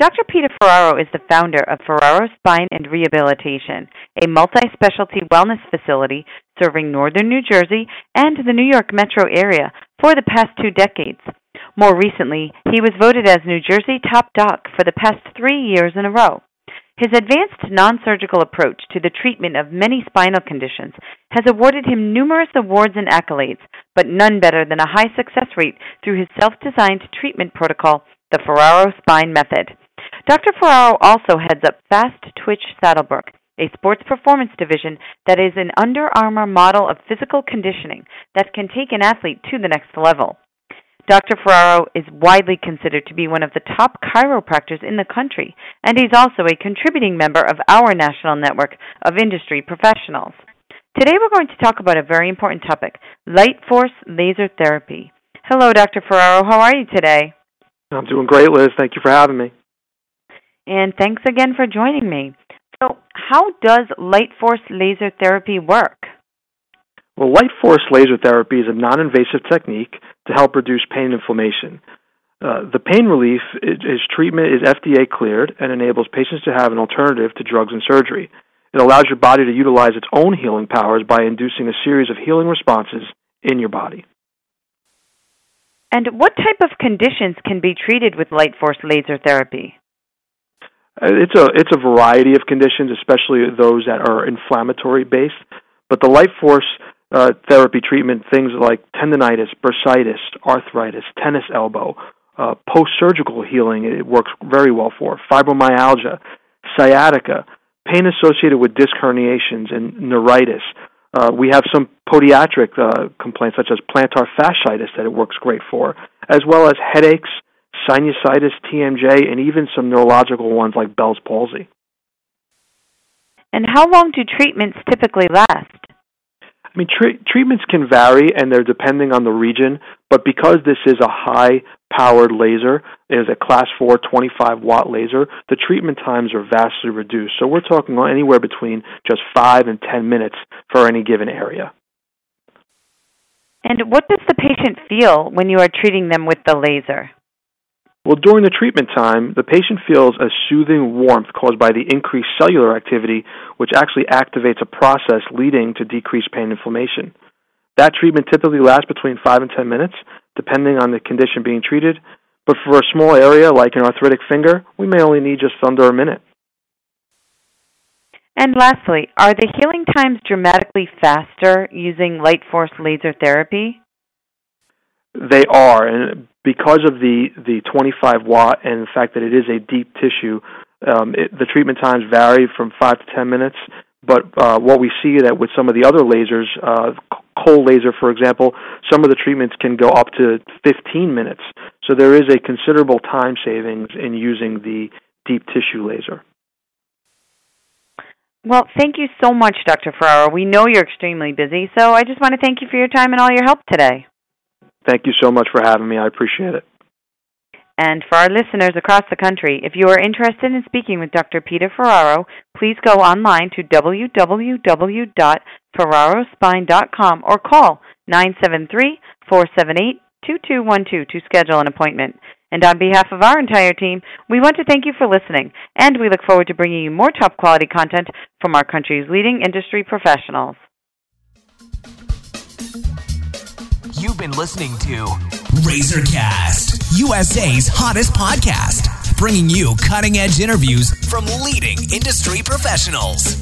Dr. Peter Ferraro is the founder of Ferraro Spine and Rehabilitation, a multi specialty wellness facility serving northern New Jersey and the New York metro area for the past two decades. More recently, he was voted as New Jersey top doc for the past three years in a row. His advanced non surgical approach to the treatment of many spinal conditions has awarded him numerous awards and accolades, but none better than a high success rate through his self designed treatment protocol, the Ferraro Spine Method. Dr. Ferraro also heads up Fast Twitch Saddlebrook, a sports performance division that is an Under Armour model of physical conditioning that can take an athlete to the next level. Dr. Ferraro is widely considered to be one of the top chiropractors in the country, and he's also a contributing member of our national network of industry professionals. Today we're going to talk about a very important topic light force laser therapy. Hello, Dr. Ferraro. How are you today? I'm doing great, Liz. Thank you for having me. And thanks again for joining me. So, how does light force laser therapy work? Well, light force laser therapy is a non invasive technique to help reduce pain and inflammation. Uh, the pain relief is, treatment is FDA cleared and enables patients to have an alternative to drugs and surgery. It allows your body to utilize its own healing powers by inducing a series of healing responses in your body. And what type of conditions can be treated with light force laser therapy? Uh, it's a it's a variety of conditions, especially those that are inflammatory based. But the light force uh, therapy treatment, things like tendonitis, bursitis, arthritis, tennis elbow, uh, post surgical healing, it works very well for fibromyalgia, sciatica, pain associated with disc herniations and neuritis. Uh, we have some podiatric uh, complaints such as plantar fasciitis that it works great for, as well as headaches sinusitis, TMJ, and even some neurological ones like Bell's palsy. And how long do treatments typically last? I mean, tre- treatments can vary and they're depending on the region, but because this is a high powered laser, it is a class 4 25 watt laser, the treatment times are vastly reduced. So we're talking anywhere between just 5 and 10 minutes for any given area. And what does the patient feel when you are treating them with the laser? Well, during the treatment time, the patient feels a soothing warmth caused by the increased cellular activity, which actually activates a process leading to decreased pain inflammation. That treatment typically lasts between 5 and 10 minutes, depending on the condition being treated, but for a small area like an arthritic finger, we may only need just under a minute. And lastly, are the healing times dramatically faster using light force laser therapy? They are, and because of the the 25 watt and the fact that it is a deep tissue, um, it, the treatment times vary from five to 10 minutes. But uh, what we see that with some of the other lasers, uh, cold laser, for example, some of the treatments can go up to 15 minutes. So there is a considerable time savings in using the deep tissue laser. Well, thank you so much, Dr. Ferraro. We know you're extremely busy, so I just want to thank you for your time and all your help today. Thank you so much for having me. I appreciate it. And for our listeners across the country, if you are interested in speaking with Dr. Peter Ferraro, please go online to www.ferrarospine.com or call 973 478 2212 to schedule an appointment. And on behalf of our entire team, we want to thank you for listening, and we look forward to bringing you more top quality content from our country's leading industry professionals. You've been listening to Razorcast, USA's hottest podcast, bringing you cutting edge interviews from leading industry professionals.